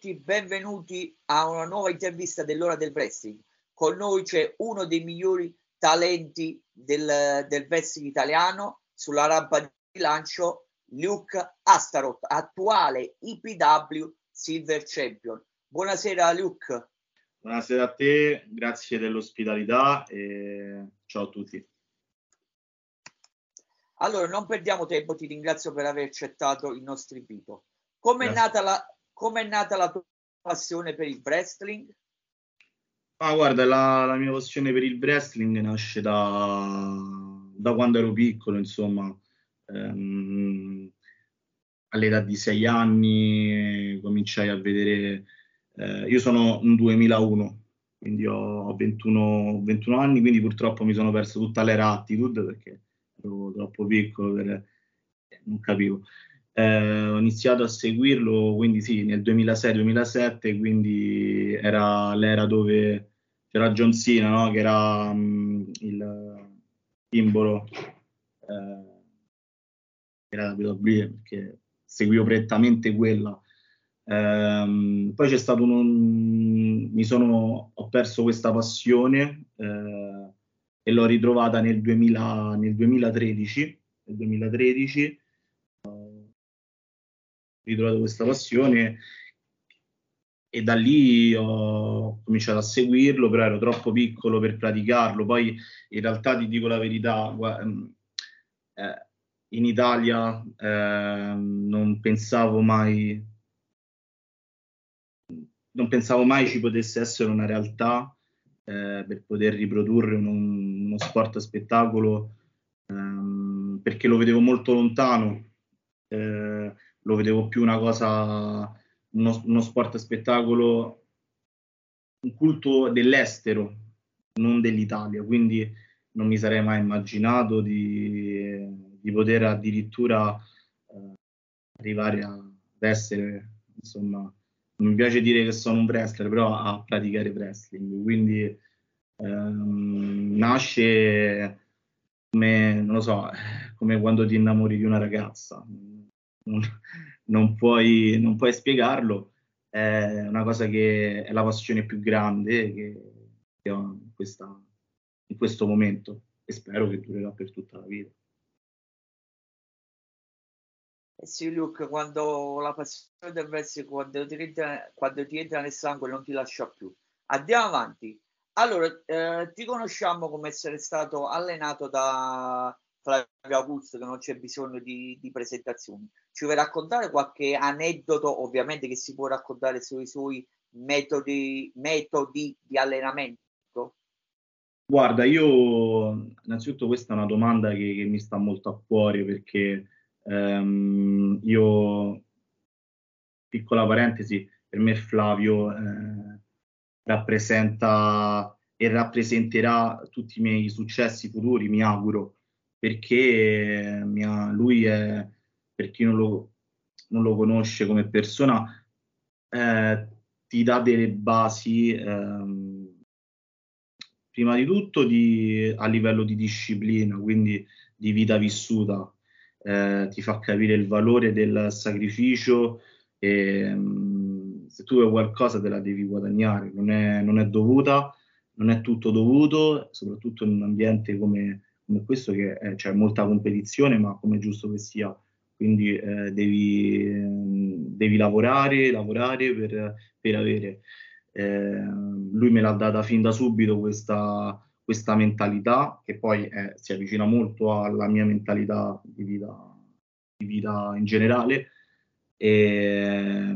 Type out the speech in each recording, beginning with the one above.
tutti, benvenuti a una nuova intervista dell'ora del wrestling. Con noi c'è uno dei migliori talenti del, del wrestling italiano sulla rampa di lancio, Luke Astaroth, attuale IPW Silver Champion. Buonasera Luke. Buonasera a te, grazie dell'ospitalità e ciao a tutti. Allora, non perdiamo tempo, ti ringrazio per aver accettato il nostro invito. Come è nata la, come è nata la tua passione per il wrestling? Ah, guarda, la, la, mia passione per il wrestling nasce da, da quando ero piccolo, insomma. Ehm, all'età di sei anni cominciai a vedere... Eh, io sono un 2001, quindi ho 21, 21 anni, quindi purtroppo mi sono perso tutta l'era attitude perché ero troppo piccolo per... non capivo eh, ho iniziato a seguirlo, quindi sì, nel 2006-2007, quindi era l'era dove c'era John Cena, no? che era um, il simbolo, eh, era la WWE, perché seguivo prettamente quella. Um, poi c'è stato un, mi sono, ho perso questa passione eh, e l'ho ritrovata nel, 2000, nel 2013, nel 2013 ritrovato questa passione e da lì ho cominciato a seguirlo, però ero troppo piccolo per praticarlo. Poi in realtà ti dico la verità, ehm, eh, in Italia eh, non pensavo mai non pensavo mai ci potesse essere una realtà eh, per poter riprodurre uno, uno sport a spettacolo ehm, perché lo vedevo molto lontano. Eh, lo vedevo più una cosa, uno, uno sport spettacolo, un culto dell'estero, non dell'Italia, quindi non mi sarei mai immaginato di, di poter addirittura eh, arrivare a, ad essere, insomma, non mi piace dire che sono un wrestler, però a praticare wrestling, quindi ehm, nasce come, non lo so, come quando ti innamori di una ragazza, non, puoi, non puoi spiegarlo, è una cosa che è la passione più grande che, che ho in, questa, in questo momento e spero che durerà per tutta la vita. Eh sì, Luke, quando la passione del wrestling, quando ti, entra, quando ti entra nel sangue, non ti lascia più. Andiamo avanti. Allora, eh, ti conosciamo come essere stato allenato da Flavio Augusto, che non c'è bisogno di, di presentazioni. Ci vuoi raccontare qualche aneddoto, ovviamente che si può raccontare sui suoi metodi, metodi di allenamento? Guarda, io innanzitutto questa è una domanda che, che mi sta molto a cuore perché ehm, io, piccola parentesi, per me Flavio eh, rappresenta e rappresenterà tutti i miei successi futuri, mi auguro, perché eh, mia, lui è per chi non lo, non lo conosce come persona, eh, ti dà delle basi, ehm, prima di tutto di, a livello di disciplina, quindi di vita vissuta, eh, ti fa capire il valore del sacrificio e ehm, se tu vuoi qualcosa te la devi guadagnare, non è, non è dovuta, non è tutto dovuto, soprattutto in un ambiente come, come questo che c'è cioè molta competizione, ma come è giusto che sia quindi eh, devi, devi, lavorare, lavorare per, per avere. Eh, lui me l'ha data fin da subito questa, questa mentalità che poi eh, si avvicina molto alla mia mentalità di vita, di vita in generale. E,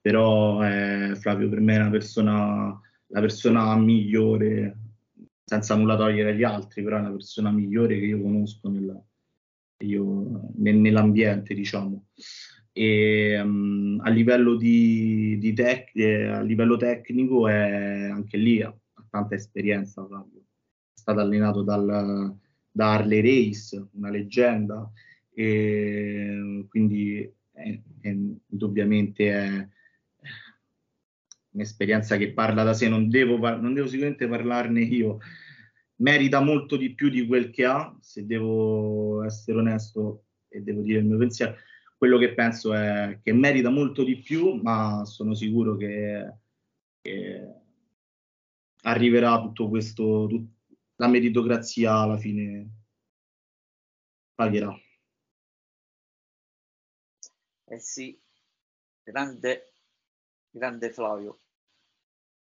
però eh, Flavio per me è una persona, la persona migliore, senza nulla togliere agli altri, però è una persona migliore che io conosco nel, io, nel, nell'ambiente, diciamo. E, um, a, livello di, di tec- eh, a livello tecnico è anche lì ha tanta esperienza Flavio. È stato allenato dal, da Harley Race, una leggenda, e quindi è, è, indubbiamente è un'esperienza che parla da sé, non devo, non devo sicuramente parlarne io, merita molto di più di quel che ha, se devo essere onesto e devo dire il mio pensiero, quello che penso è che merita molto di più, ma sono sicuro che, che arriverà tutto questo, tut, la meritocrazia alla fine pagherà. Eh sì, grande, grande Flavio.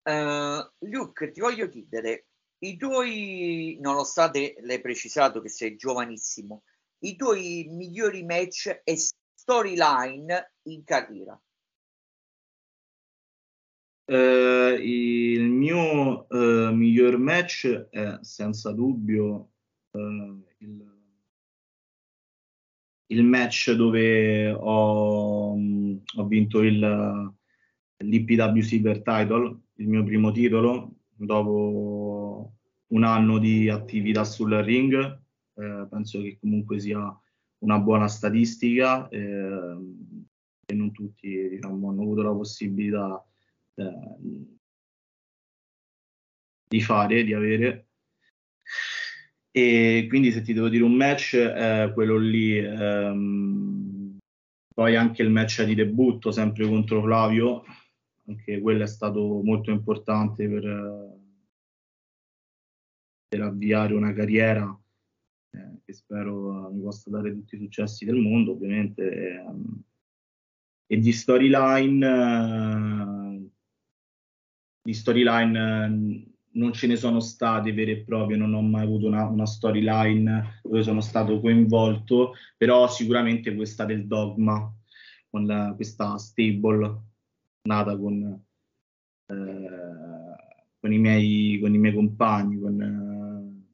Uh, Luke, ti voglio chiedere, i tuoi, nonostante l'hai precisato che sei giovanissimo, i tuoi migliori match e storyline in carriera? Uh, il mio uh, miglior match è senza dubbio uh, il, il, match dove ho, um, ho vinto il, l'IPW Silver Title, il mio primo titolo, dopo un anno di attività sul ring. penso che comunque sia una buona statistica eh, e non tutti diciamo, hanno avuto la possibilità eh, di fare, di avere. E quindi se ti devo dire un match, eh, quello lì, ehm, poi anche il match di debutto, sempre contro Flavio, anche quello è stato molto importante per, per avviare una carriera eh, che spero mi possa dare tutti i successi del mondo, ovviamente. Ehm, e di storyline, eh, di storyline eh, non ce ne sono state vere e proprie, non ho mai avuto una, una storyline dove sono stato coinvolto, però sicuramente questa del dogma, con la, questa stable nata con, eh, con, i miei, con i miei compagni, con,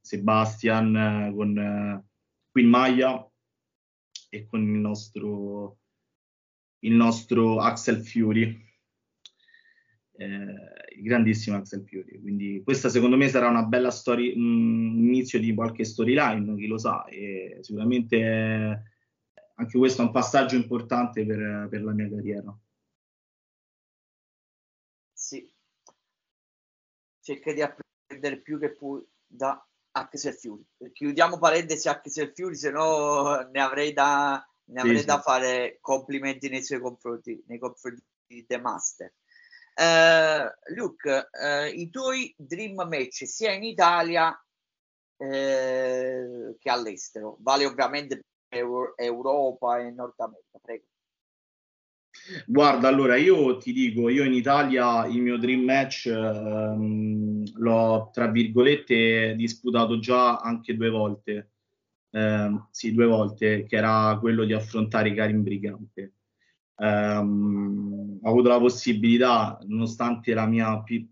Sebastian, con eh, Queen Maya e con il nostro, il nostro Axel Fury, eh, il grandissimo Axel Fury. Quindi questa secondo me sarà una bella storia, un inizio di qualche storyline, chi lo sa, e sicuramente eh, anche questo è un passaggio importante per, per la mia carriera. Sì, cerca di apprendere più che puoi da Axel Fury. Chiudiamo parentesi Axel Fury, se no ne avrei da, ne avrei sì, da sì. fare complimenti nei suoi confronti, nei confronti di The Master. Uh, Luke, uh, i tuoi dream match sia in Italia uh, che all'estero, vale ovviamente per Europa e Nord America, prego. Guarda, allora io ti dico, io in Italia il mio dream match ehm, l'ho tra virgolette disputato già anche due volte, eh, sì, due volte, che era quello di affrontare Karim Brigante. Um, ho avuto la possibilità, nonostante la mia pi-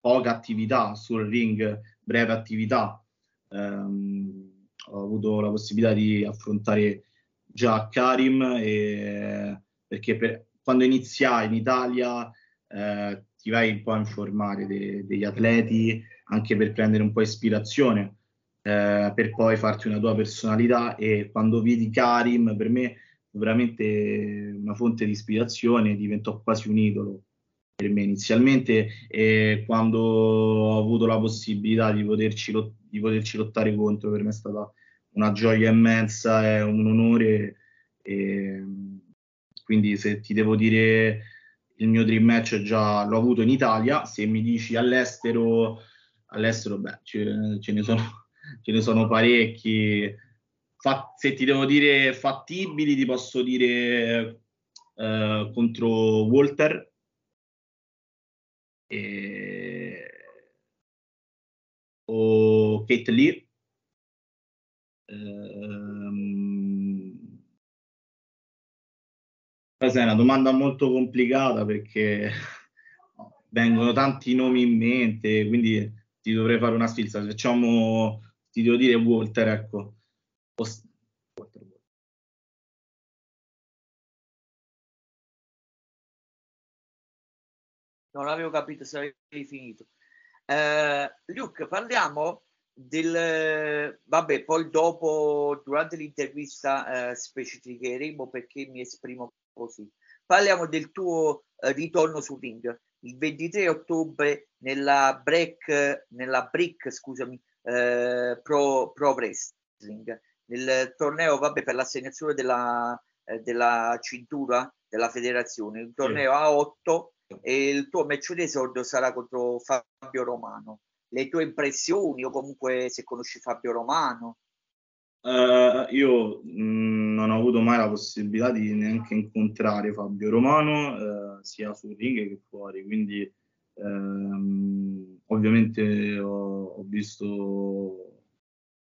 poca attività sul ring, breve attività, um, ho avuto la possibilità di affrontare già Karim e, perché per, quando iniziai in Italia eh, ti vai un po' a informare de- degli atleti anche per prendere un po' ispirazione, eh, per poi farti una tua personalità e quando vidi Karim per me veramente una fonte di ispirazione, diventò quasi un idolo per me inizialmente e quando ho avuto la possibilità di poterci, lot- di poterci lottare contro per me è stata una gioia immensa e un onore e, quindi se ti devo dire il mio dream match già l'ho avuto in Italia, se mi dici all'estero, all'estero beh, ce, ce, ne, sono, ce ne sono parecchi. Fa, se ti devo dire fattibili, ti posso dire eh, contro Walter. E, o Kate Lee. Eh, Questa è una domanda molto complicata perché vengono tanti nomi in mente, quindi ti dovrei fare una sfilza. Facciamo, ti devo dire Walter, ecco. Non avevo capito se avevi finito. Eh, Luke, parliamo del vabbè, poi dopo durante l'intervista eh, specificheremo perché mi esprimo così. Parliamo del tuo eh, ritorno sul ring il 23 ottobre nella break, nella break, scusami, eh, pro, pro wrestling, nel torneo vabbè, per l'assegnazione della, eh, della cintura della federazione, un torneo sì. a 8 e il tuo match di esordio sarà contro Fabio Romano. Le tue impressioni o comunque se conosci Fabio Romano? Uh, io mh, mm, non ho avuto mai la possibilità di neanche incontrare Fabio Romano, uh, sia sul ring che fuori, quindi um, ovviamente ho, ho, visto,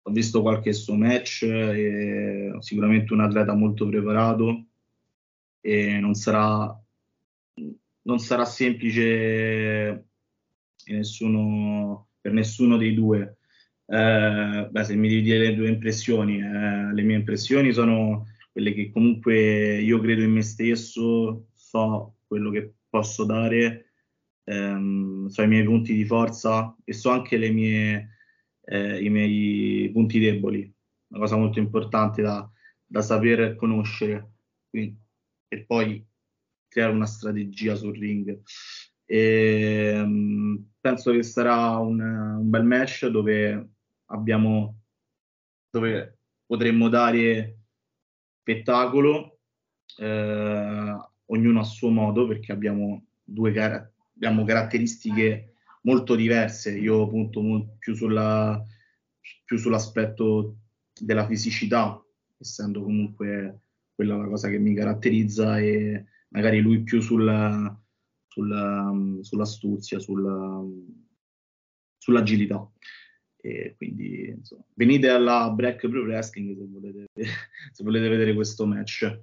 ho, visto, qualche suo match, e sicuramente un atleta molto preparato e non sarà, non sarà semplice nessuno, per nessuno dei due eh, beh, se mi devi dire le tue impressioni, eh, le mie impressioni sono quelle che comunque io credo in me stesso, so quello che posso dare, ehm, so i miei punti di forza e so anche mie, eh, i miei punti deboli, una cosa molto importante da, da saper conoscere Quindi, e poi creare una strategia sul ring. E, um, penso che sarà un, un bel match dove abbiamo, dove potremmo dare spettacolo, eh, ognuno a suo modo, perché abbiamo due car- abbiamo caratteristiche molto diverse. Io punto più, sulla, più sull'aspetto della fisicità, essendo comunque quella la cosa che mi caratterizza, e magari lui più sulla, sulla, sull'astuzia, sulla, sull'agilità. E quindi insomma, venite alla Black Pro Wrestling se volete, se volete vedere questo match.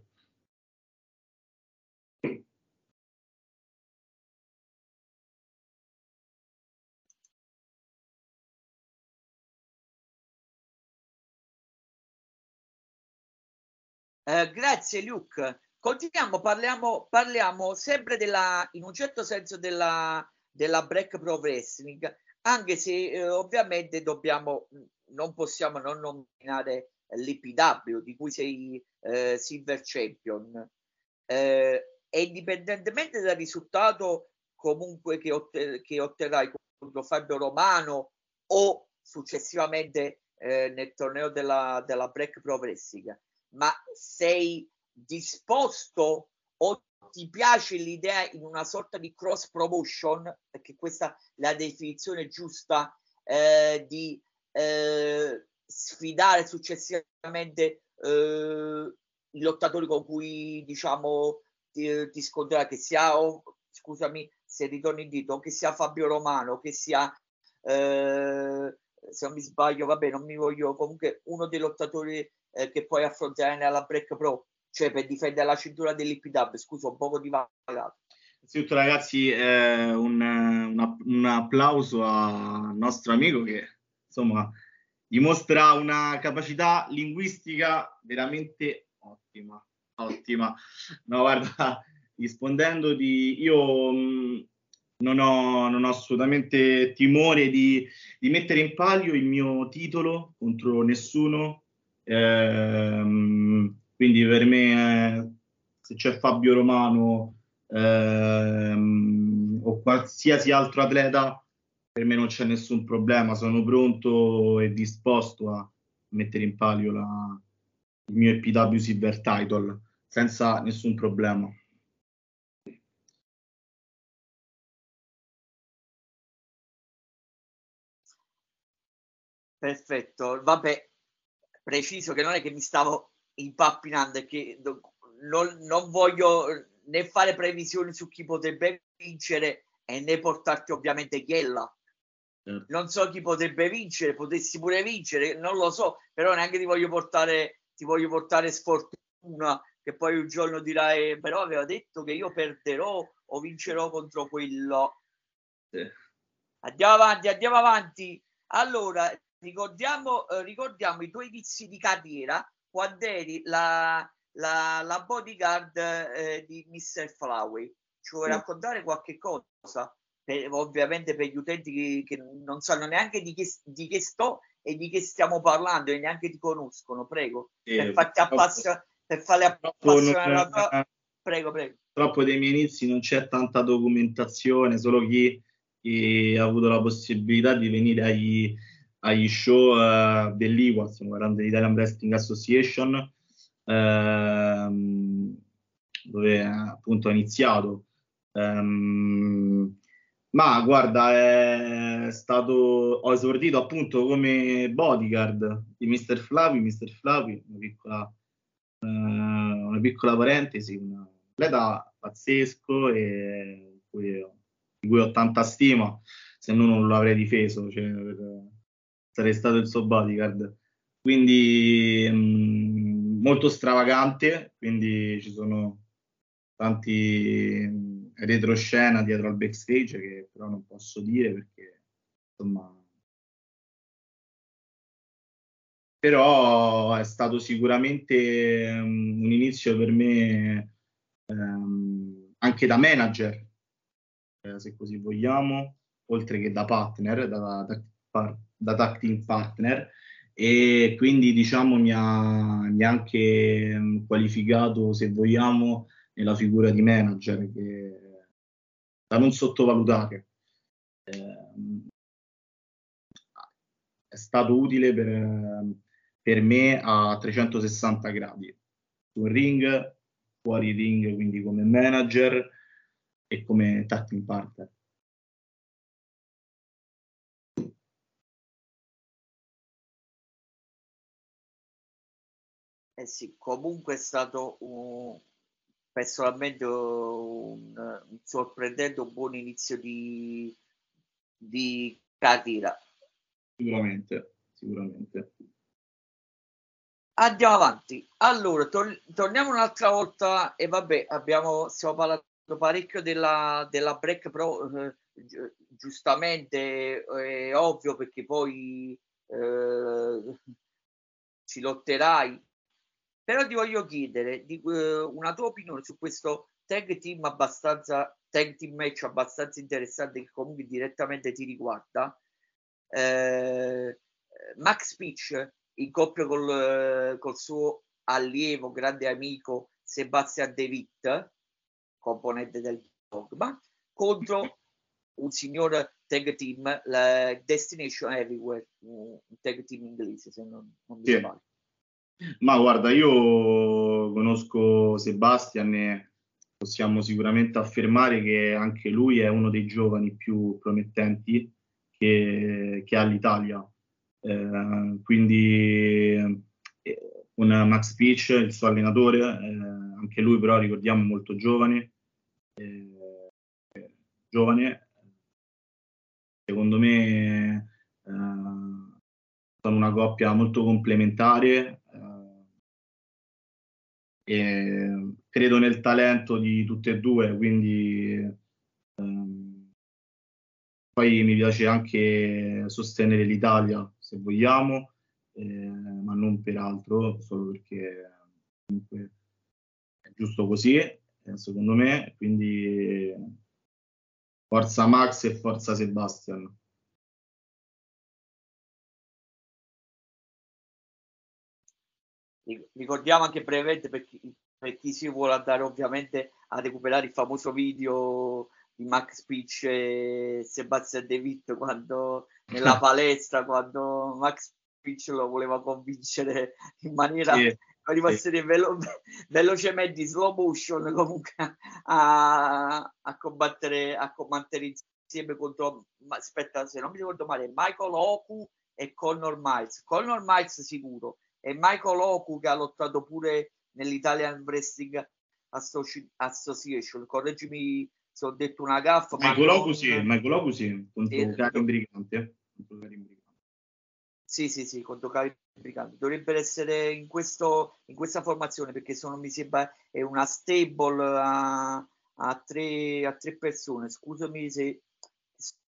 Eh, grazie Luke. Continuiamo, parliamo, parliamo sempre della, in un certo senso della, della Black Pro Wrestling anche se eh, ovviamente dobbiamo, non possiamo non nominare l'IPW di cui sei eh, Silver Champion. Eh, e indipendentemente dal risultato comunque che, otter- che otterrai contro Fabio Romano o successivamente eh, nel torneo della, della Black Pro Wrestling ma sei disposto o ti piace l'idea in una sorta di cross promotion, perché questa è la definizione giusta, eh, di eh, sfidare successivamente eh, i lottatori con cui diciamo ti, ti scontrare, che sia, oh, scusami se ritorno in dito, che sia Fabio Romano, che sia eh, se non mi sbaglio, vabbè, non mi voglio comunque uno dei lottatori eh, che poi affrontare nella Break Pro cioè per difendere la cintura dell'IPW, scusa, un poco di divagato. Innanzitutto ragazzi, eh, un, una, un, applauso al nostro amico che insomma dimostra una capacità linguistica veramente ottima, ottima. No, guarda, rispondendo di... Io mh, non, ho, non ho, assolutamente timore di, di, mettere in palio il mio titolo contro nessuno. Ehm, quindi per me, eh, se c'è Fabio Romano ehm, o qualsiasi altro atleta, per me non c'è nessun problema. Sono pronto e disposto a mettere in palio la, il mio EPW Silver Title senza nessun problema. Perfetto, vabbè, preciso che non è che mi stavo impappinante che non, non voglio né fare previsioni su chi potrebbe vincere e né portarti ovviamente Chiella. Mm. Non so chi potrebbe vincere, potessi pure vincere, non lo so, però neanche ti voglio portare, ti voglio portare sfortuna che poi un giorno dirai, però aveva detto che io perderò o vincerò contro quello. Sì. Andiamo avanti, andiamo avanti. Allora, ricordiamo, eh, ricordiamo i tuoi inizi di carriera quando eri la, la, la bodyguard eh, di Mr. Flowey. Ci vuoi raccontare qualche cosa? Per, ovviamente per gli utenti che, che, non sanno neanche di che, di che, sto e di che stiamo parlando e neanche ti conoscono, prego. Sì, per farti appassionare, per farli appassionare. Non, prego, prego. Purtroppo dei miei inizi non c'è tanta documentazione, solo chi, chi ha avuto la possibilità di venire agli agli show uh, dell'IWA, stiamo parlando dell'Italian Wrestling Association, ehm, dove appunto ho iniziato. Um, ma guarda, è stato, ho esordito appunto come bodyguard di Mr. Flavi, Mr. Flavi, una piccola, uh, una piccola parentesi, un atleta pazzesco e di cui ho tanta stima, se no non lo avrei difeso, cioè, sarei stato il suo bodyguard. Quindi um, molto stravagante, quindi ci sono tanti retroscena dietro al backstage che però non posso dire perché insomma però è stato sicuramente um, un inizio per me um, anche da manager eh, se così vogliamo oltre che da partner da, da, da, tag team partner e quindi diciamo mi ha, mi ha anche um, qualificato se vogliamo nella figura di manager che da non sottovalutare. Eh, è stato utile per, per, me a 360 gradi, sul ring, fuori ring, quindi come manager e come tacting partner. Eh sì, comunque è stato un, personalmente un, un sorprendente un buon inizio di, di carriera. Sicuramente, sicuramente. Andiamo avanti. Allora, tor- torniamo un'altra volta e vabbè, abbiamo, stiamo parlando parecchio della, della break, però eh, gi- giustamente è ovvio perché poi eh, ci lotterai però ti voglio chiedere di, uh, una tua opinione su questo tag team abbastanza tag team match abbastanza interessante che comunque direttamente ti riguarda. Eh, Max Pitch in coppia col, col suo allievo, grande amico Sebastian De Witt, componente del Dogma, contro un signor tag team, la Destination Everywhere, un tag team inglese se non, non mi sbaglio. Ma guarda, io conosco Sebastian e possiamo sicuramente affermare che anche lui è uno dei giovani più promettenti che, che ha l'Italia. Eh, quindi eh, con Max Pitch, il suo allenatore, eh, anche lui però ricordiamo molto giovane, eh, giovane, secondo me eh, sono una coppia molto complementare e credo nel talento di tutte e due, quindi ehm, poi mi piace anche sostenere l'Italia se vogliamo, eh, ma non per altro, solo perché comunque è giusto così, eh, secondo me, quindi forza Max e forza Sebastian. Ricordiamo anche brevemente per chi, per chi, si vuole andare ovviamente a recuperare il famoso video di Max Pitch e Sebastian De Witt quando nella palestra quando Max Pitch lo voleva convincere in maniera sì, sì. Velo, velocemente in slow motion comunque a, a combattere a combattere insieme contro aspetta se non mi ricordo male Michael Oku e Connor Miles Connor Miles sicuro e Michael Oku che ha lottato pure nell'Italian Wrestling Association. Correggimi se ho detto una gaffa. Michael Oku sì, Michael Oku sì, contro eh, Karim Brigante. Sì, sì, sì, contro Karim Brigante. Dovrebbero essere in, questo, in questa formazione perché sono, mi sembra, è una stable a, a, tre, a tre persone. Scusami se...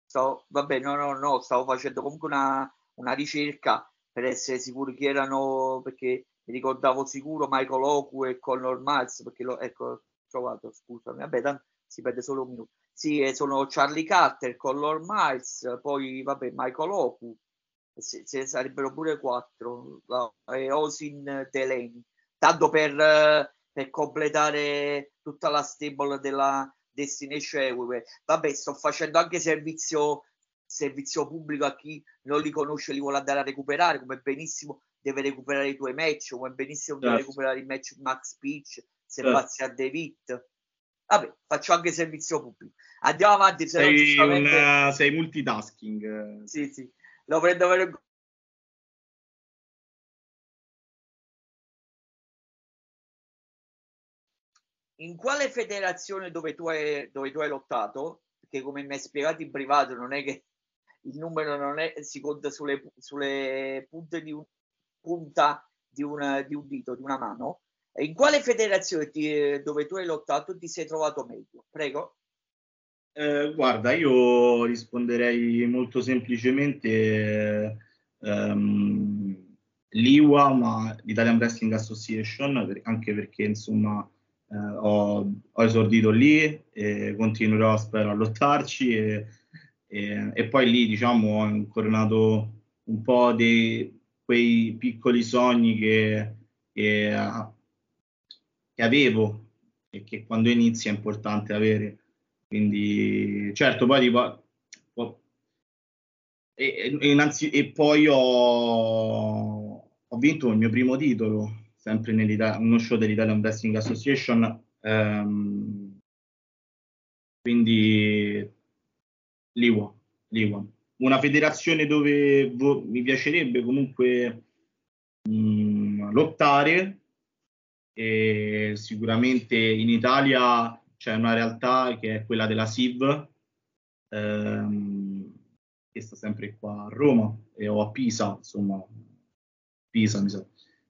Sto, vabbè, no, no, no, stavo facendo comunque una, una ricerca per essere sicuri chi erano, perché mi ricordavo sicuro Michael Oku e Connor Miles, perché lo, ecco, trovato, scusami, vabbè, tanto si perde solo un minuto. Sì, eh, sono Charlie Carter, Connor Miles, poi vabbè, Michael Oku, se, se sarebbero pure quattro, e Osin Delaney, tanto per, per completare tutta la stable della Destination Everywhere. Vabbè, sto facendo anche servizio servizio pubblico a chi non li conosce, li vuole andare a recuperare, come benissimo deve recuperare i tuoi match, come benissimo certo. deve recuperare il match Max Peach, se certo. a David. Vabbè, faccio anche servizio pubblico. Andiamo avanti. Se sei, giustamente... un, uh, sei multitasking. Sì, sì. Lo prendo per in quale federazione dove tu hai, dove tu hai lottato, perché come mi hai spiegato in privato non è che il numero non è, si conta sulle, sulle punte di un, punta di, una, di un dito, di una mano, in quale federazione ti, dove tu hai lottato ti sei trovato meglio? Prego. Eh, guarda, io risponderei molto semplicemente ehm, l'IWA, ma l'Italian Wrestling Association, anche perché insomma eh, ho, ho, esordito lì e continuerò, spero, a lottarci e, e, e poi lì, diciamo, ho incoronato un po' di quei piccoli sogni che, che, che avevo e che quando inizi è importante avere. Quindi, certo, poi tipo, e, e, innanzi, e poi ho, ho vinto il mio primo titolo sempre uno show dell'Italian Wrestling Association. Ehm, quindi l'IWA, l'IWA, una federazione dove vo- mi piacerebbe comunque mh, mm, lottare e sicuramente in Italia c'è una realtà che è quella della SIV ehm, che sta sempre qua a Roma e o a Pisa, insomma, Pisa mi sa.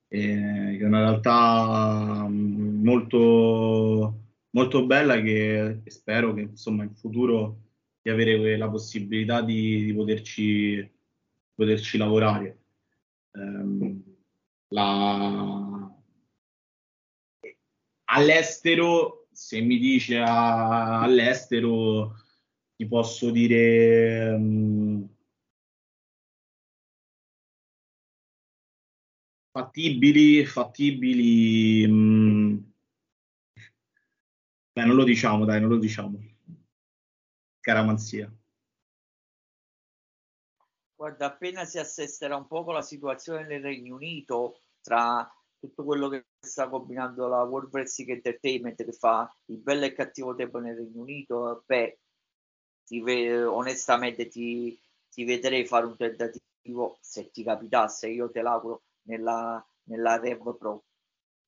Che è una realtà mm, molto, molto bella che spero che insomma in futuro di avere la possibilità di, di poterci, poterci lavorare. Um, la... All'estero, se mi dice a, all'estero, ti posso dire um, fattibili, fattibili. Mh, mm, beh, non lo diciamo, dai, non lo diciamo. Caramanzia. Guarda, appena si assesterà un po' la situazione nel Regno Unito tra tutto quello che sta combinando la World Wrestling Entertainment che fa il bello e cattivo tempo nel Regno Unito, beh, ti ve- onestamente ti, ti vedrei fare un tentativo se ti capitasse, io te l'auguro, nella, nella Rev Pro,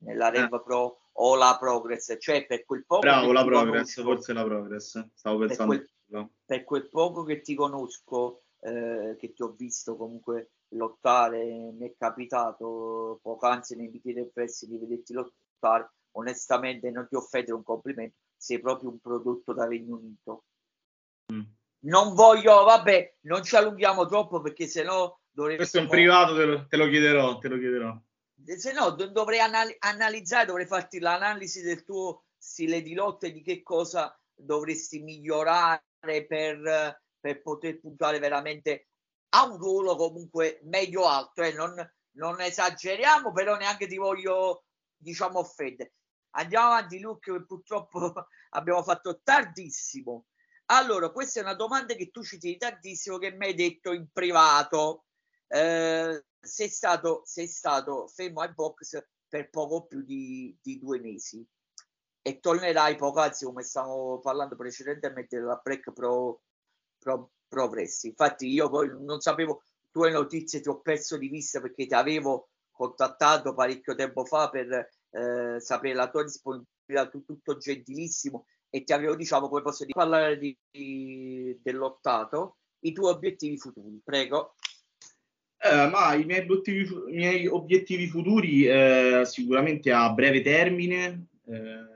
nella eh. Rev. Pro o la Progress, cioè per quel poco Bravo, la Progress, conosco, forse la Progress, stavo pensando. Per quel, per quel poco che ti conosco, eh, che ti ho visto comunque lottare, mi è capitato poc'anzi nei del prezzi di vederti lottare, onestamente non ti offendo un complimento, sei proprio un prodotto da Regno Unito. Mm. Non voglio, vabbè, non ci allunghiamo troppo perché sennò dovrei... Questo è un privato, te lo, te lo, chiederò, te lo chiederò. Se no, do, dovrei anal- analizzare, dovrei farti l'analisi del tuo stile di lotta e di che cosa dovresti migliorare per, per poter puntare veramente a un ruolo comunque meglio alto. Eh? Non, non esageriamo, però neanche ti voglio, diciamo, offendere. Andiamo avanti, Luke, purtroppo abbiamo fatto tardissimo. Allora, questa è una domanda che tu ci tieni tantissimo, che mi hai detto in privato eh, sei, stato, sei stato fermo ai box per poco più di, di due mesi e tornerai poc'anzi come stavamo parlando precedentemente della Break Pro, Pro, Pro. Infatti io poi non sapevo tue notizie, ti ho perso di vista perché ti avevo contattato parecchio tempo fa per eh, sapere la tua disponibilità, tu, tutto gentilissimo e ti avevo diciamo come posso dire, parlare di, di, dell'ottato, i tuoi obiettivi futuri, prego. Eh, ma i miei obiettivi, i miei obiettivi futuri eh, sicuramente a breve termine eh,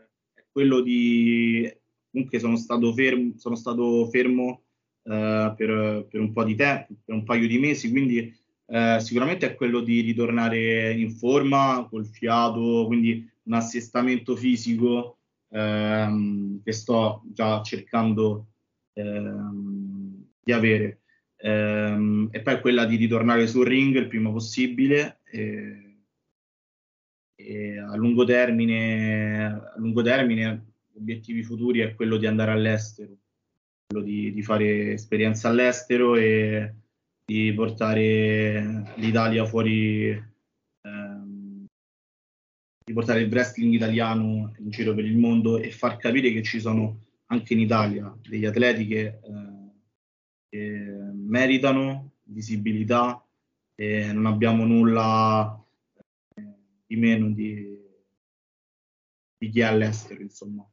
quello di comunque sono stato fermo, sono stato fermo eh, per, per, un po' di tempo, per un paio di mesi, quindi eh, sicuramente è quello di ritornare in forma col fiato, quindi un assestamento fisico ehm, che sto già cercando ehm, di avere. Ehm, e poi quella di ritornare sul ring il prima possibile e, e a lungo termine, a lungo termine obiettivi futuri è quello di andare all'estero, quello di, di fare esperienza all'estero e di portare l'Italia fuori, di portare il wrestling italiano in giro per il mondo e far capire che ci sono anche in Italia degli atleti che, eh, che meritano visibilità e non abbiamo nulla di meno di, di chi è all'estero, insomma.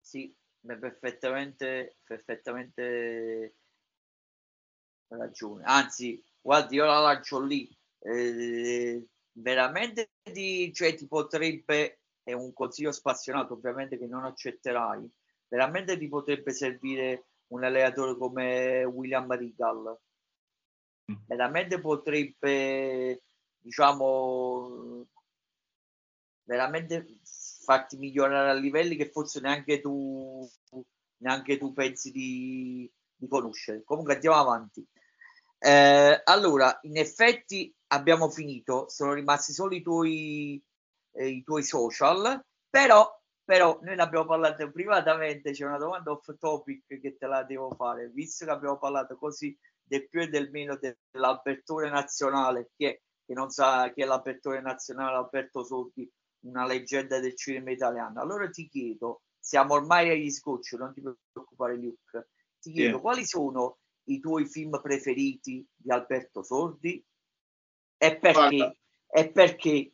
Sì, perfettamente, perfettamente ragione. Anzi, guardi, io la lancio lì. Eh, veramente ti, cioè, ti potrebbe, è un consiglio spassionato ovviamente che non accetterai, veramente ti potrebbe servire un allenatore come William Regal. Mm. Veramente potrebbe, diciamo, veramente farti migliorare a livelli che forse neanche tu, neanche tu pensi di, di conoscere. Comunque andiamo avanti. Eh, allora, in effetti abbiamo finito, sono rimasti solo i tuoi, eh, i tuoi social, però, però noi ne abbiamo parlato privatamente, c'è una domanda off topic che te la devo fare, visto che abbiamo parlato così del più e del meno dell'apertura nazionale, chi è, che non sa chi è l'apertura nazionale, Alberto Sordi, una leggenda del cinema italiano. Allora ti chiedo, siamo ormai agli scotch, non ti preoccupare Luke, ti chiedo yeah. quali sono i tuoi film preferiti di Alberto Sordi e perché? Guarda, e perché?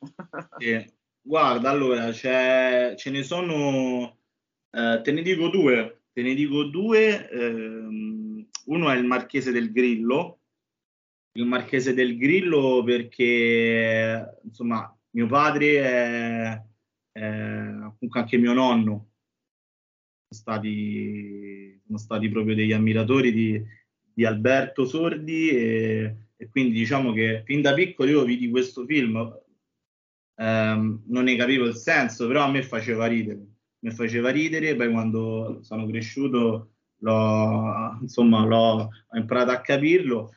yeah. Guarda, allora ce ne sono, eh, te ne dico due, te ne dico due, ehm, uno è il Marchese del Grillo, il Marchese del Grillo perché insomma mio padre è, è comunque anche mio nonno. Sono stati, sono stati proprio degli ammiratori di, di Alberto Sordi e, e, quindi diciamo che fin da piccolo io vidi questo film ehm, non ne capivo il senso però a me faceva ridere mi faceva ridere poi quando sono cresciuto l'ho, insomma l'ho, ho imparato a capirlo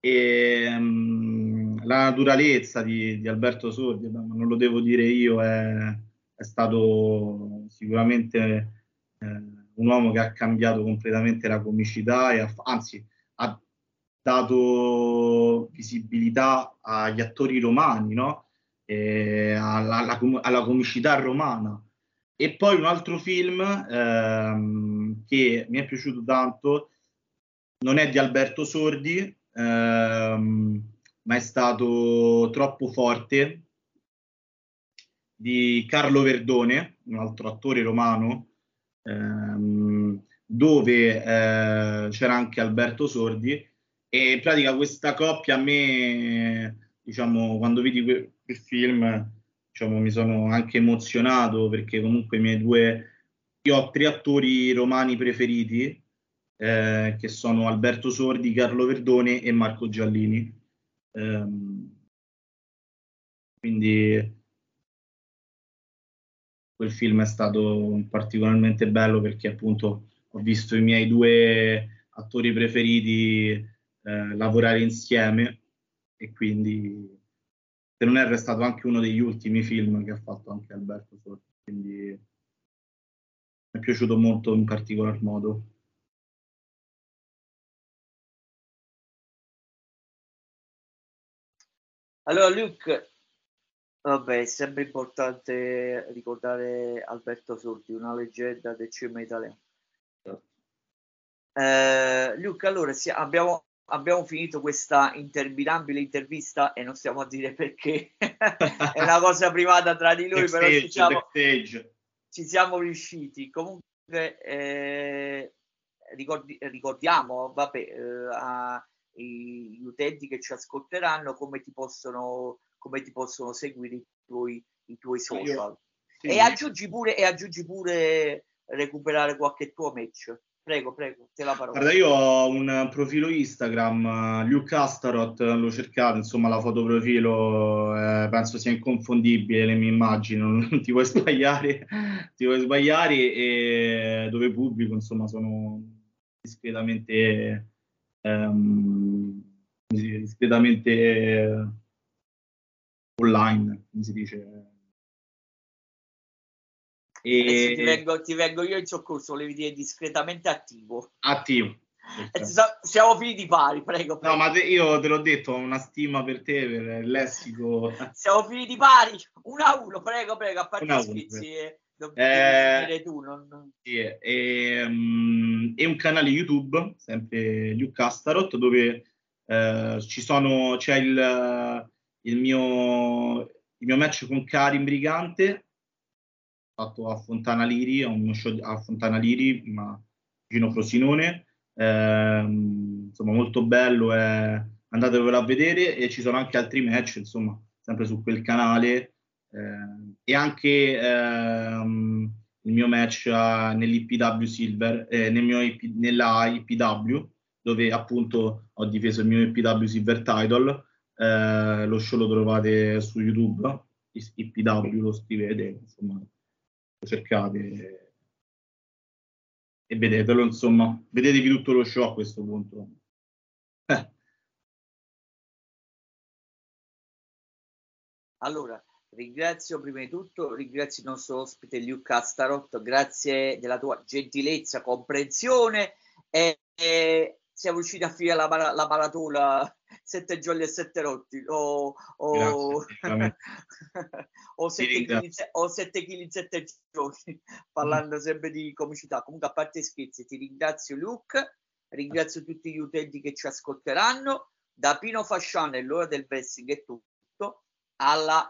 e um, la naturalezza di, di Alberto Sordi, non lo devo dire io, è, è stato sicuramente eh, un uomo che ha cambiato completamente la comicità e ha, anzi ha dato visibilità agli attori romani, no? Alla, alla, alla, comicità romana. E poi un altro film ehm, che mi è piaciuto tanto non è di Alberto Sordi, ehm, ma è stato troppo forte di Carlo Verdone, un altro attore romano, ehm, dove eh, c'era anche Alberto Sordi e in pratica questa coppia a me, diciamo, quando quel, quel film, diciamo, mi sono anche emozionato perché comunque i miei due, io ho tre attori romani preferiti eh, che sono Alberto Sordi, Carlo Verdone e Marco Giallini. Um, quindi quel film è stato particolarmente bello perché appunto ho visto i miei due attori preferiti eh, lavorare insieme e quindi se non è restato anche uno degli ultimi film che ha fatto anche Alberto Sordi, quindi mi è piaciuto molto in particolar modo. Allora, Luke, vabbè, è sempre importante ricordare Alberto Sordi, una leggenda del cinema italiano. Eh, Luke, allora sì, abbiamo, abbiamo, finito questa interminabile intervista e non stiamo a dire perché, è una cosa privata tra di noi, però ci siamo, ci siamo riusciti. Comunque, eh, ricordi, ricordiamo, vabbè, eh, a gli utenti che ci ascolteranno come ti possono, come ti possono seguire i tuoi, i tuoi social. Sì. E, aggiungi pure, e aggiungi pure recuperare qualche tuo match. Prego, prego, te la parola. Guarda, io ho un profilo Instagram, Luke Astaroth, l'ho cercato, insomma la foto profilo eh, penso sia inconfondibile, le mie immagini, non, non ti puoi sbagliare, ti puoi sbagliare e dove pubblico, insomma, sono discretamente ehm, discretamente eh, online, come si dice. E... Ti vengo, ti, vengo, io in soccorso, volevi dire discretamente attivo. Attivo. Siamo finiti pari, prego, prego. No, ma te, io te l'ho detto, ho una stima per te, per il lessico. Siamo finiti pari, 1 a 1, prego, prego, a parte scherzi. Eh, eh, tu, non... sì, e, um, e, un canale YouTube, sempre Luke Astarot, dove eh, ci sono, c'è il, il, mio, il mio match con Karim Brigante, fatto a Fontana Liri, a uno show a Fontana Liri, ma vicino Frosinone. Eh, insomma, molto bello, eh, andatevelo a vedere e ci sono anche altri match, insomma, sempre su quel canale. Eh, e anche ehm, il mio match uh, nell'IPW Silver, eh, nel mio IP, nella IPW, dove appunto ho difeso il mio IPW Silver Title. Eh, lo show lo trovate su YouTube, IPW lo scrivete, insomma, cercate e vedetelo, insomma, vedetevi tutto lo show a questo punto. Eh. Allora, ringrazio prima di tutto, ringrazio il nostro ospite Luke Astarot, grazie della tua gentilezza, comprensione e, e siamo riusciti a finire la, la maratona sette giorni e sette rotti o, o, o, sette o sette in sette giorni parlando sempre di comicità. Comunque a parte scherzi ti ringrazio Luke ringrazio tutti gli utenti che ci ascolteranno. Da Pino Fasciano e l'ora del wrestling è tutto. Alla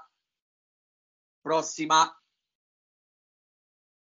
prossima